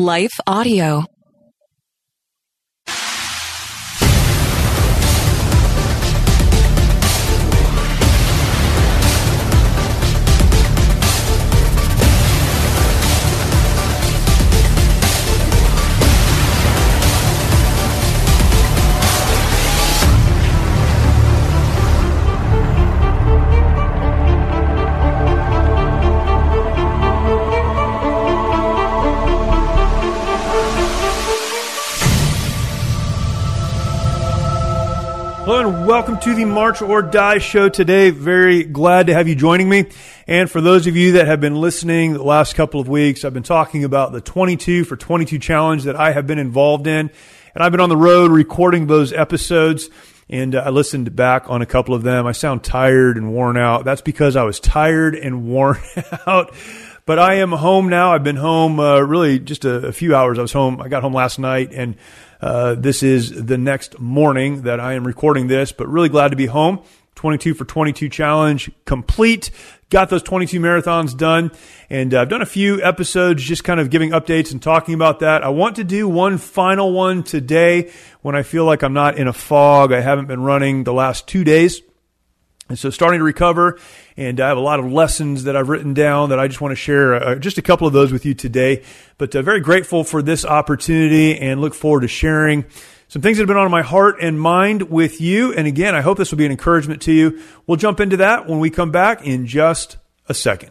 Life Audio. Welcome to the March or Die show today. Very glad to have you joining me. And for those of you that have been listening the last couple of weeks, I've been talking about the 22 for 22 challenge that I have been involved in. And I've been on the road recording those episodes and uh, I listened back on a couple of them. I sound tired and worn out. That's because I was tired and worn out. But I am home now. I've been home uh, really just a, a few hours. I was home. I got home last night and uh, this is the next morning that I am recording this, but really glad to be home. 22 for 22 challenge complete. Got those 22 marathons done. And uh, I've done a few episodes just kind of giving updates and talking about that. I want to do one final one today when I feel like I'm not in a fog. I haven't been running the last two days. And so starting to recover, and I have a lot of lessons that I've written down that I just want to share, uh, just a couple of those with you today. But uh, very grateful for this opportunity and look forward to sharing some things that have been on my heart and mind with you. And again, I hope this will be an encouragement to you. We'll jump into that when we come back in just a second.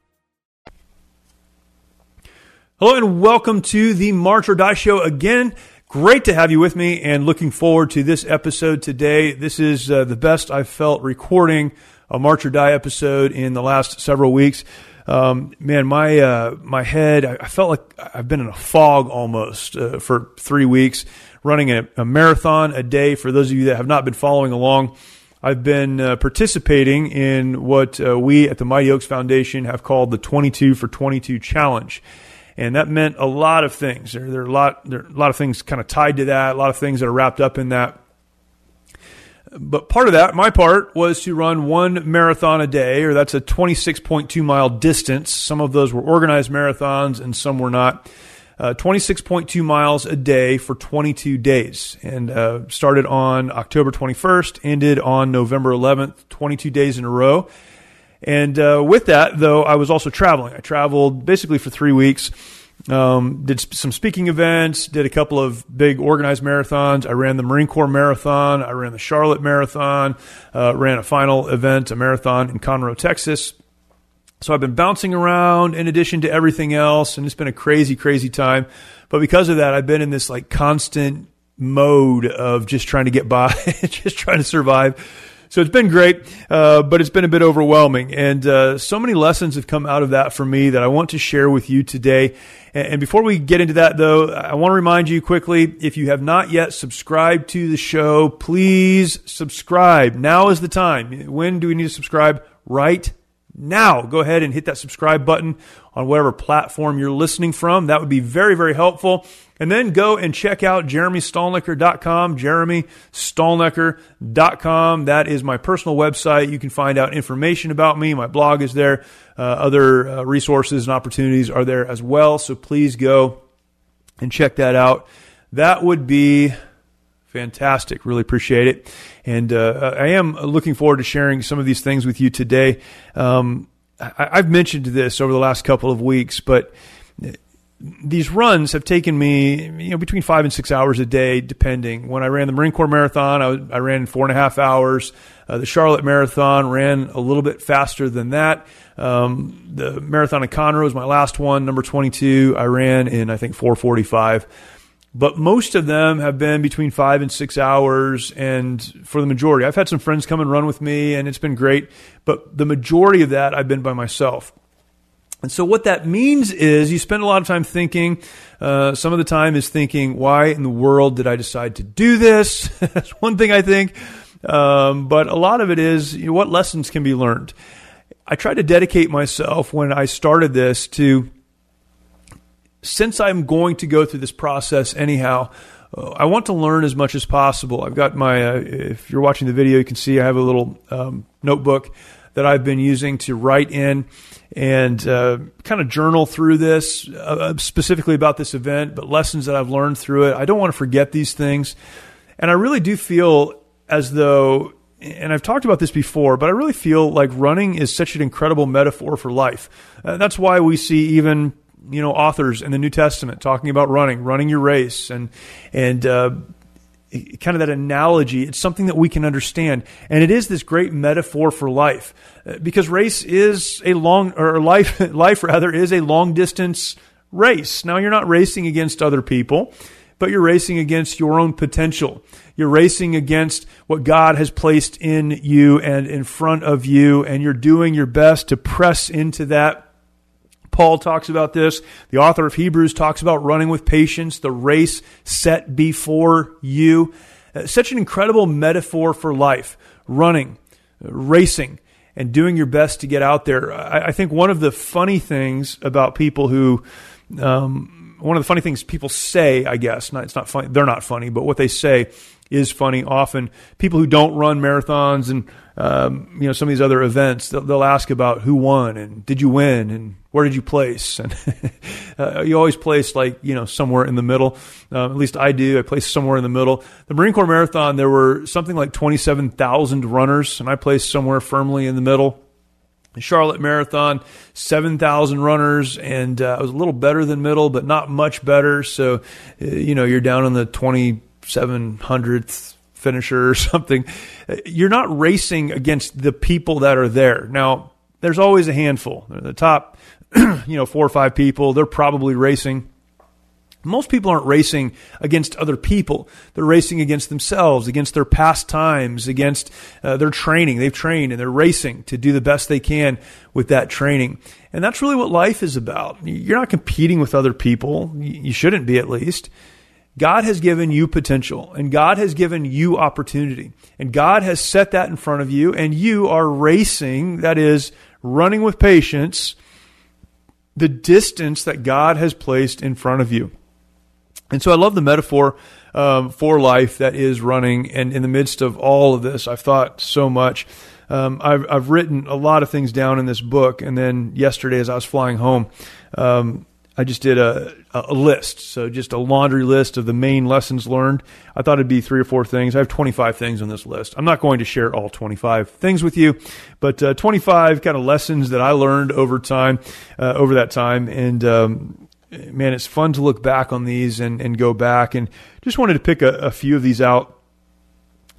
Hello and welcome to the March or Die Show again. Great to have you with me and looking forward to this episode today. This is uh, the best I've felt recording a March or Die episode in the last several weeks. Um, man, my uh, my head, I, I, felt like I've been in a fog almost uh, for three weeks, running a, a, marathon a day. For those of you that have not been following along, I've been uh, participating in what uh, we at the Mighty Oaks Foundation have called the 22 for 22 Challenge and that meant a lot of things. There, there, are a lot, there are a lot of things kind of tied to that, a lot of things that are wrapped up in that. But part of that, my part, was to run one marathon a day, or that's a 26.2 mile distance. Some of those were organized marathons, and some were not. Uh, 26.2 miles a day for 22 days, and uh, started on October 21st, ended on November 11th, 22 days in a row. And uh, with that, though, I was also traveling. I traveled basically for three weeks. Um, did some speaking events, did a couple of big organized marathons. I ran the Marine Corps Marathon. I ran the Charlotte Marathon. Uh, ran a final event, a marathon in Conroe, Texas. So I've been bouncing around in addition to everything else, and it's been a crazy, crazy time. But because of that, I've been in this like constant mode of just trying to get by, just trying to survive so it's been great, uh, but it's been a bit overwhelming. And uh, so many lessons have come out of that for me that I want to share with you today. And, and before we get into that, though, I want to remind you quickly if you have not yet subscribed to the show, please subscribe. Now is the time. When do we need to subscribe? Right now. Go ahead and hit that subscribe button on whatever platform you're listening from. That would be very, very helpful. And then go and check out jeremystalnecker.com, jeremystalnecker.com. That is my personal website. You can find out information about me. My blog is there. Uh, other uh, resources and opportunities are there as well. So please go and check that out. That would be fantastic. Really appreciate it. And uh, I am looking forward to sharing some of these things with you today. Um, I, I've mentioned this over the last couple of weeks, but these runs have taken me, you know, between five and six hours a day, depending. When I ran the Marine Corps Marathon, I, I ran four and a half hours. Uh, the Charlotte Marathon ran a little bit faster than that. Um, the Marathon in Conroe was my last one, number 22. I ran in, I think, 445 but most of them have been between five and six hours. And for the majority, I've had some friends come and run with me, and it's been great. But the majority of that, I've been by myself. And so, what that means is you spend a lot of time thinking. Uh, some of the time is thinking, why in the world did I decide to do this? That's one thing I think. Um, but a lot of it is you know, what lessons can be learned. I tried to dedicate myself when I started this to since I'm going to go through this process anyhow, uh, I want to learn as much as possible. I've got my, uh, if you're watching the video, you can see I have a little um, notebook that I've been using to write in and uh, kind of journal through this, uh, specifically about this event, but lessons that I've learned through it. I don't want to forget these things. And I really do feel as though, and I've talked about this before, but I really feel like running is such an incredible metaphor for life. Uh, that's why we see even you know authors in the New Testament talking about running, running your race, and and uh, kind of that analogy. It's something that we can understand, and it is this great metaphor for life, uh, because race is a long or life life rather is a long distance race. Now you're not racing against other people, but you're racing against your own potential. You're racing against what God has placed in you and in front of you, and you're doing your best to press into that Paul talks about this. The author of Hebrews talks about running with patience, the race set before you. Uh, such an incredible metaphor for life running, racing, and doing your best to get out there. I, I think one of the funny things about people who, um, one of the funny things people say, I guess, not, it's not funny, they're not funny, but what they say is funny. Often, people who don't run marathons and um, you know some of these other events, they'll, they'll, ask about who won and did you win and where did you place, and uh, you always place like you know somewhere in the middle. Um, at least I do. I place somewhere in the middle. The Marine Corps Marathon, there were something like twenty seven thousand runners, and I placed somewhere firmly in the middle. The Charlotte Marathon, 7,000 runners, and uh, I was a little better than middle, but not much better. So, uh, you know, you're down in the 20, seven hundredth finisher or something. You're not racing against the people that are there. Now, there's always a handful. The top, you know, four or five people, they're probably racing. Most people aren't racing against other people. They're racing against themselves, against their past times, against uh, their training. They've trained and they're racing to do the best they can with that training. And that's really what life is about. You're not competing with other people. You shouldn't be, at least. God has given you potential and God has given you opportunity and God has set that in front of you and you are racing, that is, running with patience, the distance that God has placed in front of you. And so I love the metaphor um, for life that is running. And in the midst of all of this, I've thought so much. Um, I've, I've written a lot of things down in this book. And then yesterday, as I was flying home, um, I just did a, a list. So just a laundry list of the main lessons learned. I thought it'd be three or four things. I have 25 things on this list. I'm not going to share all 25 things with you, but uh, 25 kind of lessons that I learned over time, uh, over that time. And, um, man, it's fun to look back on these and, and go back and just wanted to pick a, a few of these out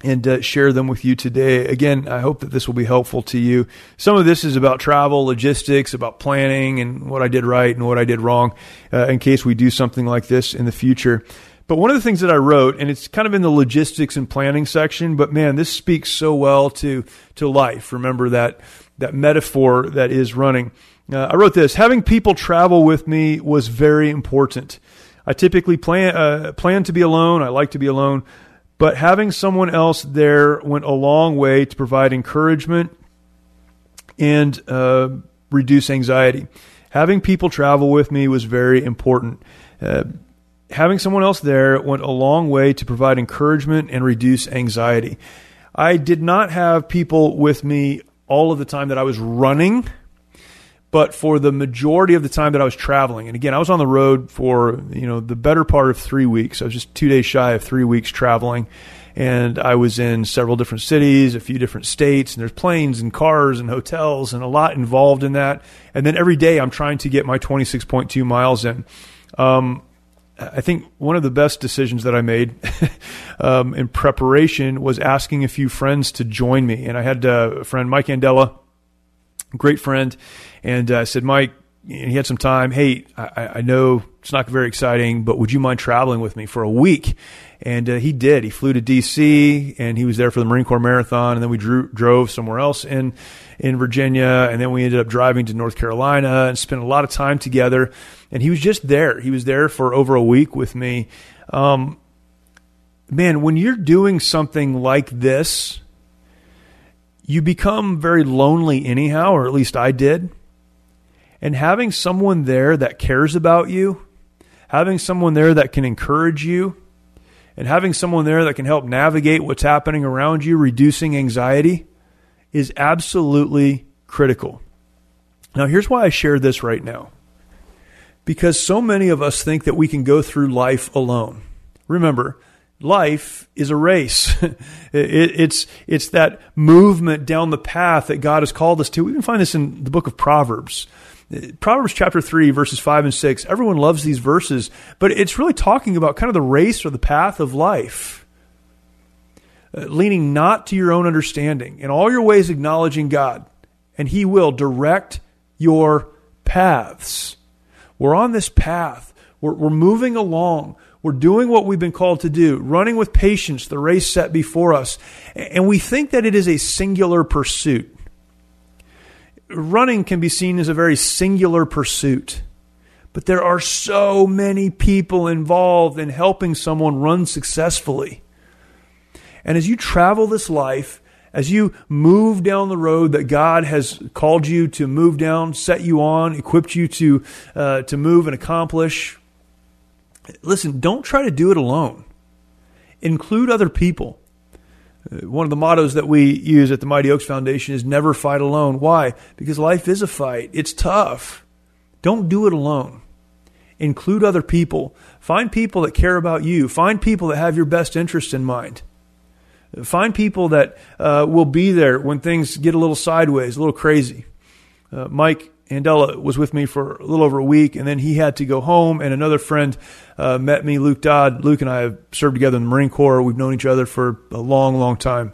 and uh, share them with you today. Again, I hope that this will be helpful to you. Some of this is about travel, logistics, about planning, and what I did right and what I did wrong uh, in case we do something like this in the future. But one of the things that I wrote, and it's kind of in the logistics and planning section, but man, this speaks so well to to life. Remember that that metaphor that is running. Uh, I wrote this: having people travel with me was very important. I typically plan uh, plan to be alone. I like to be alone. But having someone else there went a long way to provide encouragement and uh, reduce anxiety. Having people travel with me was very important. Uh, having someone else there went a long way to provide encouragement and reduce anxiety. I did not have people with me all of the time that I was running but for the majority of the time that I was traveling, and again, I was on the road for you know the better part of three weeks. I was just two days shy of three weeks traveling, and I was in several different cities, a few different states, and there's planes and cars and hotels and a lot involved in that. And then every day, I'm trying to get my 26.2 miles in. Um, I think one of the best decisions that I made um, in preparation was asking a few friends to join me. And I had uh, a friend, Mike Andela, great friend, and uh, said, Mike, he had some time. Hey, I, I, know it's not very exciting, but would you mind traveling with me for a week? And uh, he did. He flew to D.C. and he was there for the Marine Corps Marathon, and then we drew, drove somewhere else in in Virginia, and then we ended up driving to North Carolina and spent a lot of time together. And he was just there. He was there for over a week with me. Um, man, when you're doing something like this, you become very lonely anyhow, or at least I did and having someone there that cares about you, having someone there that can encourage you, and having someone there that can help navigate what's happening around you, reducing anxiety, is absolutely critical. Now, here's why I share this right now. Because so many of us think that we can go through life alone. Remember, life is a race. it, it's, it's that movement down the path that God has called us to. We can find this in the book of Proverbs. Proverbs chapter 3, verses 5 and 6, everyone loves these verses, but it's really talking about kind of the race or the path of life. Uh, leaning not to your own understanding, in all your ways acknowledging God, and He will direct your paths. We're on this path, we're, we're moving along. We're doing what we've been called to do, running with patience the race set before us. And we think that it is a singular pursuit running can be seen as a very singular pursuit. But there are so many people involved in helping someone run successfully. And as you travel this life, as you move down the road that God has called you to move down, set you on, equipped you to, uh, to move and accomplish, listen, don't try to do it alone. Include other people. Uh, one of the mottos that we use at the Mighty Oaks Foundation is never fight alone. Why? Because life is a fight. It's tough. Don't do it alone. Include other people. Find people that care about you. Find people that have your best interest in mind. Find people that uh, will be there when things get a little sideways, a little crazy. Uh, Mike Andela was with me for a little over a week, and then he had to go home. And another friend uh, met me, Luke Dodd. Luke and I have served together in the Marine Corps. We've known each other for a long, long time.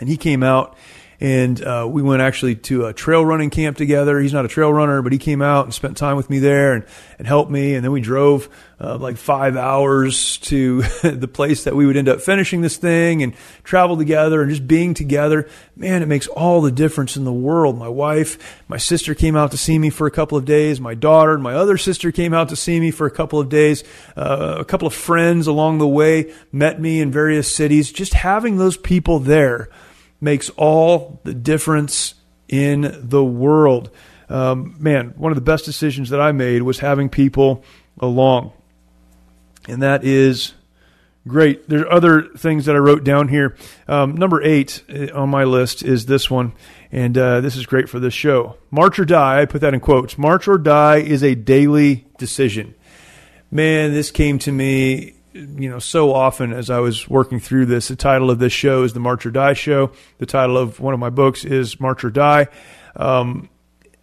And he came out and uh, we went actually to a trail running camp together. He's not a trail runner, but he came out and spent time with me there and, and helped me. And then we drove uh, like five hours to the place that we would end up finishing this thing and travel together and just being together. Man, it makes all the difference in the world. My wife, my sister came out to see me for a couple of days. My daughter and my other sister came out to see me for a couple of days. Uh, a couple of friends along the way met me in various cities. Just having those people there makes all the difference in the world. Um, man, one of the best decisions that I made was having people along. And that is great. There are other things that I wrote down here. Um, number eight uh, on my list is this one, and uh, this is great for this show. March or die, I put that in quotes. March or die is a daily decision. Man, this came to me you know, so often as I was working through this, the title of this show is the March or Die Show. The title of one of my books is March or Die. Um,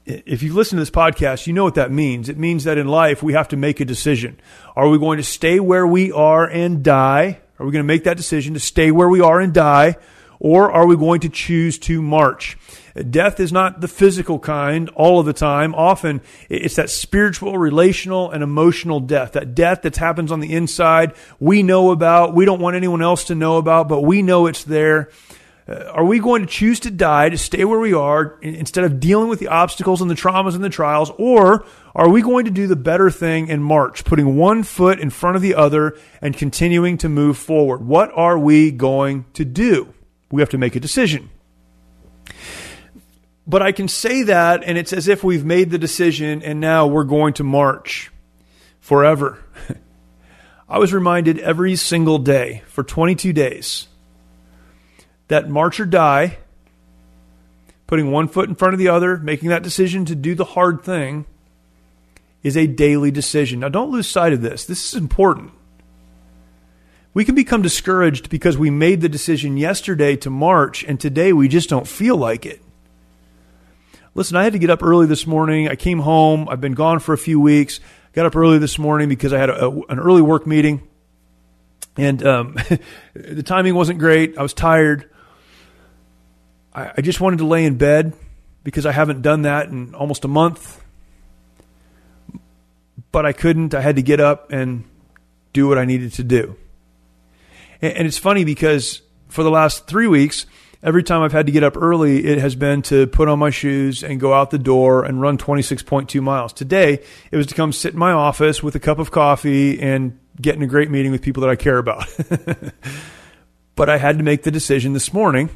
if you listen to this podcast, you know what that means. It means that in life we have to make a decision. Are we going to stay where we are and die? Are we going to make that decision to stay where we are and die? Or are we going to choose to march? Death is not the physical kind all of the time. Often it's that spiritual, relational, and emotional death. That death that happens on the inside we know about. We don't want anyone else to know about, but we know it's there. Uh, are we going to choose to die, to stay where we are, instead of dealing with the obstacles and the traumas and the trials? Or are we going to do the better thing and march, putting one foot in front of the other and continuing to move forward? What are we going to do? we have to make a decision. But I can say that, and it's as if we've made the decision and now we're going to march forever. I was reminded every single day for 22 days that march or die, putting one foot in front of the other, making that decision to do the hard thing, is a daily decision. Now, don't lose sight of this. This is important. We can become discouraged because we made the decision yesterday to march and today we just don't feel like it. Listen, I had to get up early this morning. I came home. I've been gone for a few weeks. got up early this morning because I had a, a, an early work meeting, and um, the timing wasn't great. I was tired. I, I just wanted to lay in bed because I haven't done that in almost a month. But I couldn't. I had to get up and do what I needed to do. And, and it's funny because for the last three weeks, every time I've had to get up early, it has been to put on my shoes and go out the door and run 26.2 miles. Today, it was to come sit in my office with a cup of coffee and get in a great meeting with people that I care about. but I had to make the decision this morning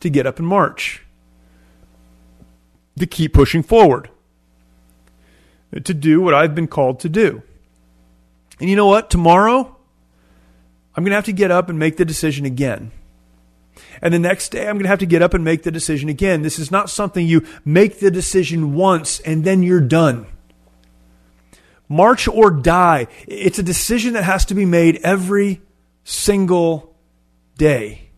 to get up and march, to keep pushing forward, to do what I've been called to do. And you know what? Tomorrow, I'm going to have to get up and make the decision again. And the next day, I'm going to have to get up and make the decision again. This is not something you make the decision once and then you're done. March or die. It's a decision that has to be made every single day.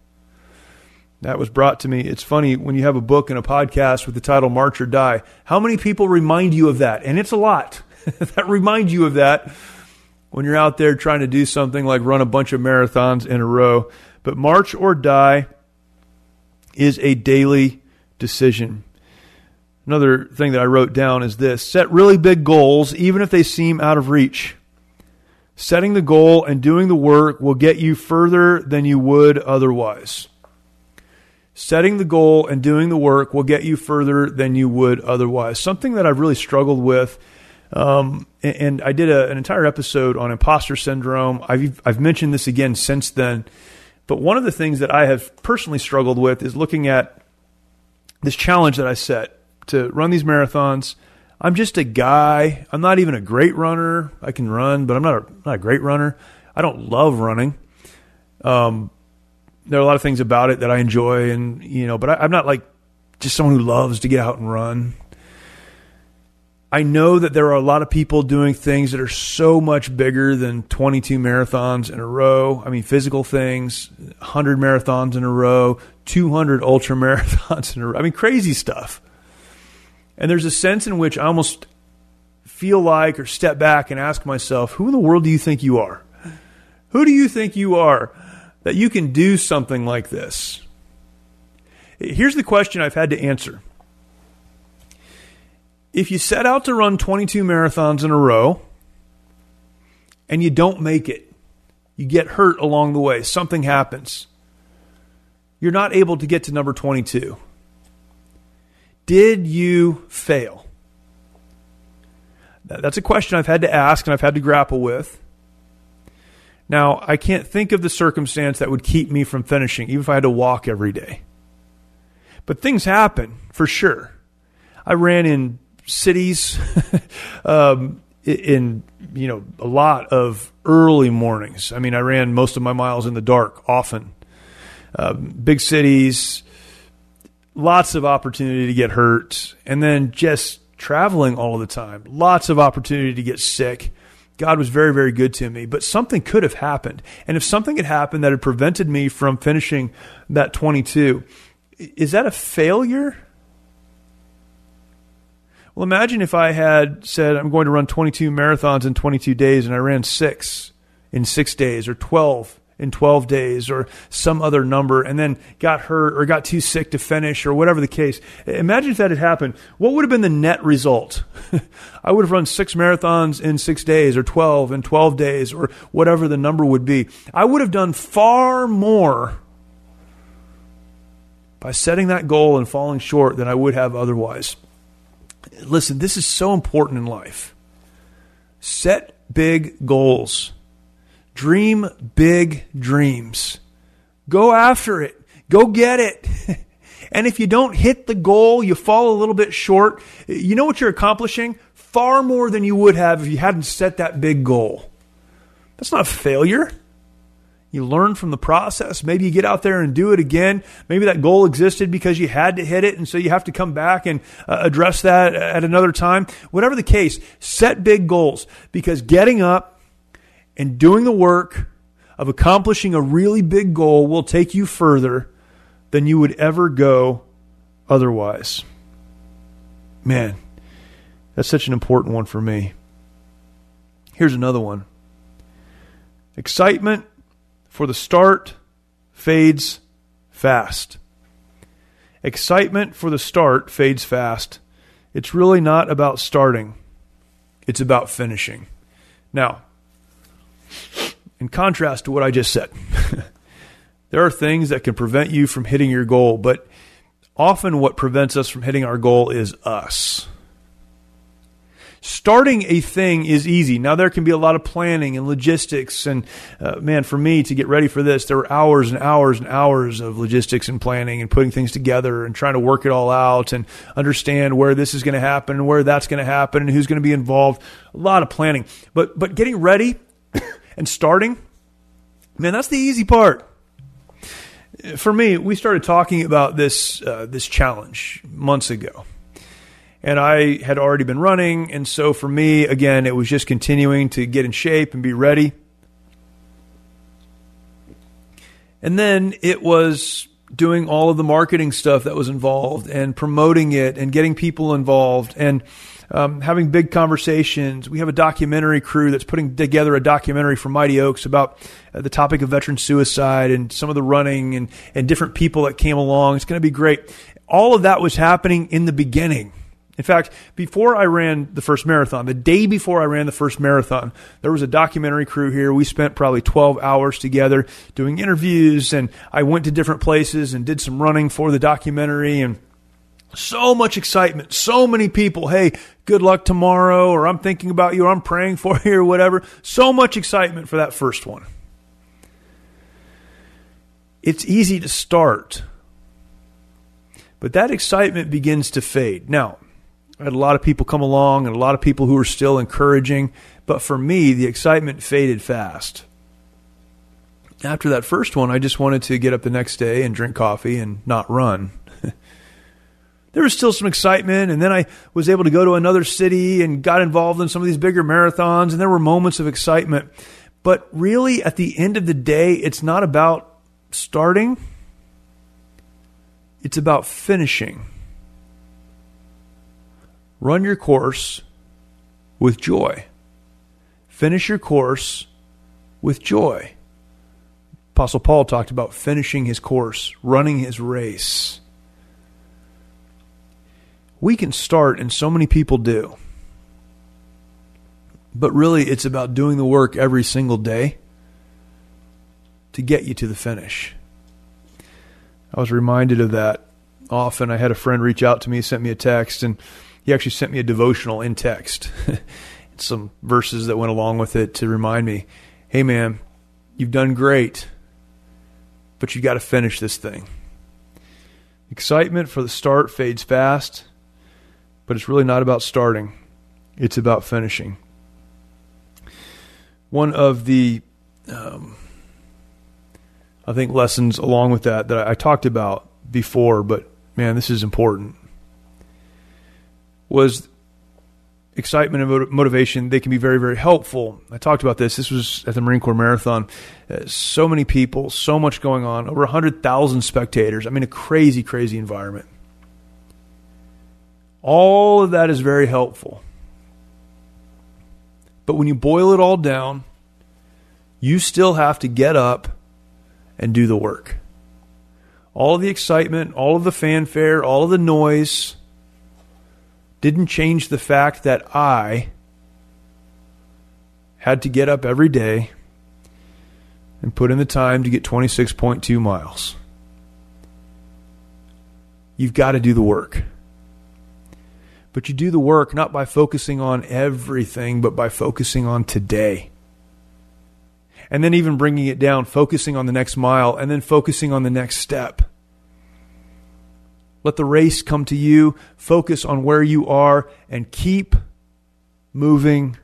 That was brought to me. It's funny when you have a book and a podcast with the title March or Die, how many people remind you of that? And it's a lot that remind you of that when you're out there trying to do something like run a bunch of marathons in a row. But March or Die is a daily decision. Another thing that I wrote down is this set really big goals, even if they seem out of reach. Setting the goal and doing the work will get you further than you would otherwise. Setting the goal and doing the work will get you further than you would otherwise. Something that I've really struggled with. Um, and I did a, an entire episode on imposter syndrome. I've, I've mentioned this again since then. But one of the things that I have personally struggled with is looking at this challenge that I set to run these marathons. I'm just a guy. I'm not even a great runner. I can run, but I'm not a, not a great runner. I don't love running. Um, there are a lot of things about it that I enjoy, and you know, but I, I'm not like just someone who loves to get out and run. I know that there are a lot of people doing things that are so much bigger than 22 marathons in a row. I mean, physical things, 100 marathons in a row, 200 ultra marathons in a row. I mean, crazy stuff. And there's a sense in which I almost feel like or step back and ask myself, who in the world do you think you are? Who do you think you are that you can do something like this? Here's the question I've had to answer if you set out to run 22 marathons in a row and you don't make it, you get hurt along the way, something happens, you're not able to get to number 22. Did you fail? That's a question I've had to ask and I've had to grapple with. Now, I can't think of the circumstance that would keep me from finishing, even if I had to walk every day. But things happen, for sure. I ran in cities um, in you know a lot of early mornings. I mean, I ran most of my miles in the dark often. Um, big cities, lots of opportunity to get hurt, and then just traveling all the time. Lots of opportunity to get sick. God was very, very good to me, but something could have happened. And if something had happened that had prevented me from finishing that 22, is that a failure? Well, imagine if I had said, I'm going to run 22 marathons in 22 days, and I ran six in six days, or 12 in 12 days, or some other number, and then got hurt or got too sick to finish, or whatever the case. Imagine if that had happened. What would have been the net result? I would have run six marathons in six days, or 12 in 12 days, or whatever the number would be. I would have done far more by setting that goal and falling short than I would have otherwise listen, this is so important in life. Set big goals. Dream big dreams. Go after it. Go get it. and if you don't hit the goal, you fall a little bit short, you know what you're accomplishing? Far more than you would have if you hadn't set that big goal. That's not failure. You learn from the process. Maybe you get out there and do it again. Maybe that goal existed because you had to hit it, and so you have to come back and uh, address that at another time. Whatever the case, set big goals because getting up and doing the work of accomplishing a really big goal will take you further than you would ever go otherwise. Man, that's such an important one for me. Here's another one excitement for the start fades fast. Excitement for the start fades fast. It's really not about starting, it's about finishing. Now, in contrast to what I just said, there are things that can prevent you from hitting your goal, but often what prevents us from hitting our goal is us. Starting a thing is easy. Now, there can be a lot of planning and logistics. And uh, man, for me to get ready for this, there were hours and hours and hours of logistics and planning and putting things together and trying to work it all out and understand where this is going to happen and where that's going to happen and who's going to be involved. A lot of planning. But, but getting ready and starting, man, that's the easy part for me, we started talking about this uh, this challenge months ago, and I had already been running, and so for me, again, it was just continuing to get in shape and be ready. And then it was doing all of the marketing stuff that was involved and promoting it and getting people involved and um, having big conversations. We have a documentary crew that's putting together a documentary for Mighty Oaks about uh, the topic of veteran suicide and some of the running and, and different people that came along. It's going to be great. All of that was happening in the beginning. In fact, before I ran the first marathon, the day before I ran the first marathon, there was a documentary crew here. We spent probably 12 hours together doing interviews, and I went to different places and did some running for the documentary and so much excitement, so many people. Hey, good luck tomorrow, or I'm thinking about you, or I'm praying for you, or whatever. So much excitement for that first one. It's easy to start, but that excitement begins to fade. Now, had a lot of people come along and a lot of people who were still encouraging, but for me, the excitement faded fast. After that first one, I just wanted to get up the next day and drink coffee and not run there was still some excitement. And then I was able to go to another city and got involved in some of these bigger marathons, and there were moments of excitement. But really, at the end of the day, it's not about starting, it's about finishing. Run your course with joy. Finish your course with joy. Apostle Paul talked about finishing his course, running his race we can start, and so many people do. But really, it's about doing the work every single day to get you to the finish. I was reminded of that often. I had a friend reach out to me, sent me a text, and he actually sent me a devotional in text. Some verses that went along with it to remind me hey, man, you've done great, but you got to finish this thing. Excitement for the start fades fast, but it's really not about starting, it's about finishing. One of the, um, I think, lessons along with that that I talked about before, but man, this is important, was excitement and motivation. They can be very, very helpful. I talked about this. This was at the Marine Corps Marathon. Uh, so many people, so much going on, over 100,000 spectators. I mean, a crazy, crazy environment. All of that is very helpful. But when you boil it all down, you still have to get up and do the work. All of the excitement, all of the fanfare, all of the noise didn't change the fact that I had to get up every day and put in the time to get 26.2 miles. You've got to do the work. But you do the work not by focusing on everything, but by focusing on today. And then even bringing it down, focusing on the next mile, and then focusing on the next step. Let the race come to you. Focus on where you are and keep moving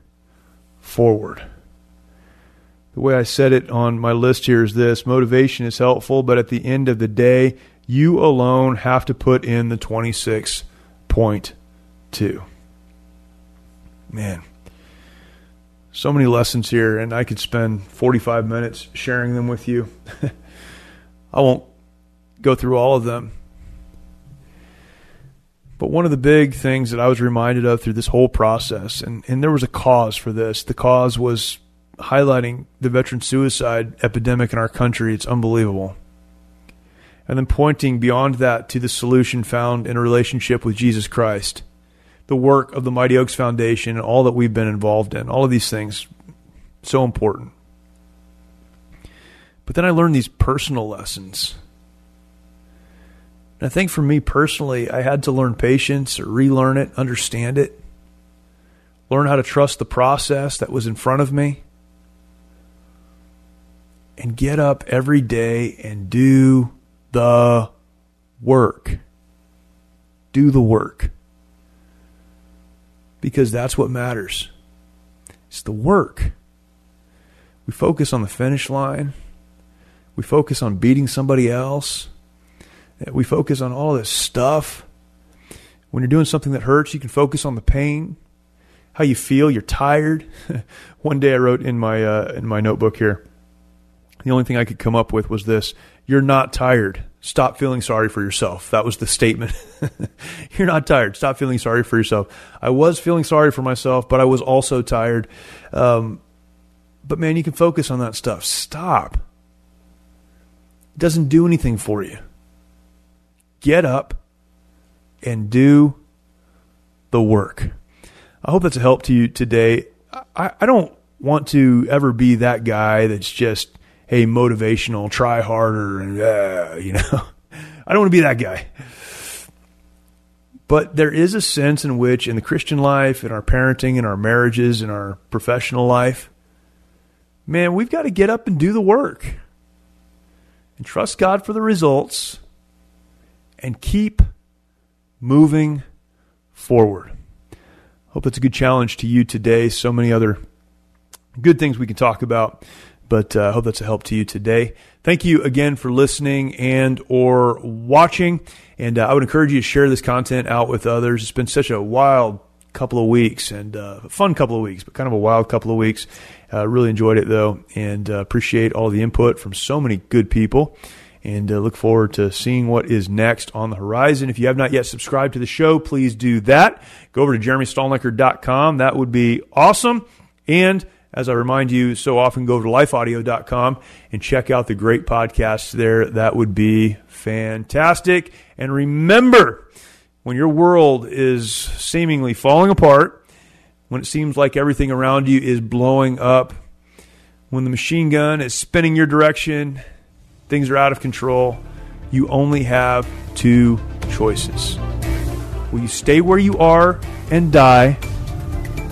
forward. The way I said it on my list here is this motivation is helpful, but at the end of the day, you alone have to put in the 26.2. Man, so many lessons here, and I could spend 45 minutes sharing them with you. I won't go through all of them. But one of the big things that I was reminded of through this whole process, and, and there was a cause for this, the cause was highlighting the veteran suicide epidemic in our country. It's unbelievable. And then pointing beyond that to the solution found in a relationship with Jesus Christ, the work of the Mighty Oaks Foundation, and all that we've been involved in. All of these things, so important. But then I learned these personal lessons and I think for me personally, I had to learn patience or relearn it, understand it, learn how to trust the process that was in front of me, and get up every day and do the work. Do the work. Because that's what matters. It's the work. We focus on the finish line. We focus on beating somebody else. We focus on all this stuff. When you're doing something that hurts, you can focus on the pain, how you feel. You're tired. One day I wrote in my uh, in my notebook here. The only thing I could come up with was this: "You're not tired. Stop feeling sorry for yourself." That was the statement. You're not tired. Stop feeling sorry for yourself. I was feeling sorry for myself, but I was also tired. Um, but man, you can focus on that stuff. Stop. It doesn't do anything for you get up and do the work. I hope that's a help to you today. I, I don't want to ever be that guy that's just, hey, motivational, try harder, and, uh, you know, I don't want to be that guy. But there is a sense in which, in the Christian life, in our parenting, in our marriages, in our professional life, man, we've got to get up and do the work and trust God for the results and keep moving forward. Hope that's a good challenge to you today. So many other good things we can talk about, but I uh, hope that's a help to you today. Thank you again for listening and or watching, and uh, I would encourage you to share this content out with others. It's been such a wild couple of weeks and uh, fun couple of weeks, but kind of a wild couple of weeks. Uh, really enjoyed it though, and uh, appreciate all the input from so many good people and uh, look forward to seeing what is next on the horizon. If you have not yet subscribed to the show, please do that. Go over to jeremystalnecker.com. That would be awesome. And as I remind you so often, go over to lifeaudio.com and check out the great podcasts there. That would be fantastic. And remember, when your world is seemingly falling apart, when it seems like everything around you is blowing up, when the machine gun is spinning your direction, things are out of control, you only have two choices. Will you stay where you are and die,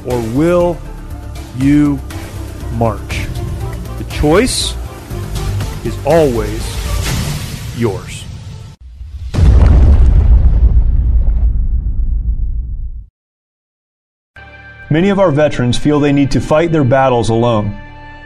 or will you march? The choice is always yours. Many of our veterans feel they need to fight their battles alone.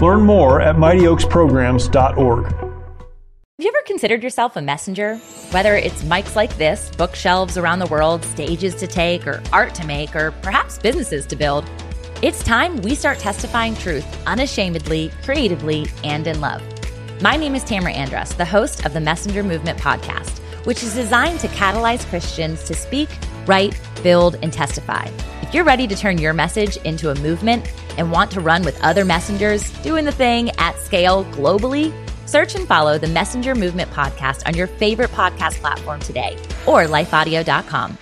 Learn more at mightyoaksprograms.org. Have you ever considered yourself a messenger? Whether it's mics like this, bookshelves around the world, stages to take, or art to make, or perhaps businesses to build, it's time we start testifying truth unashamedly, creatively, and in love. My name is Tamara Andrus, the host of the Messenger Movement podcast, which is designed to catalyze Christians to speak, write, build, and testify. If you're ready to turn your message into a movement, and want to run with other messengers doing the thing at scale globally, search and follow the Messenger Movement podcast on your favorite podcast platform today or lifeaudio.com.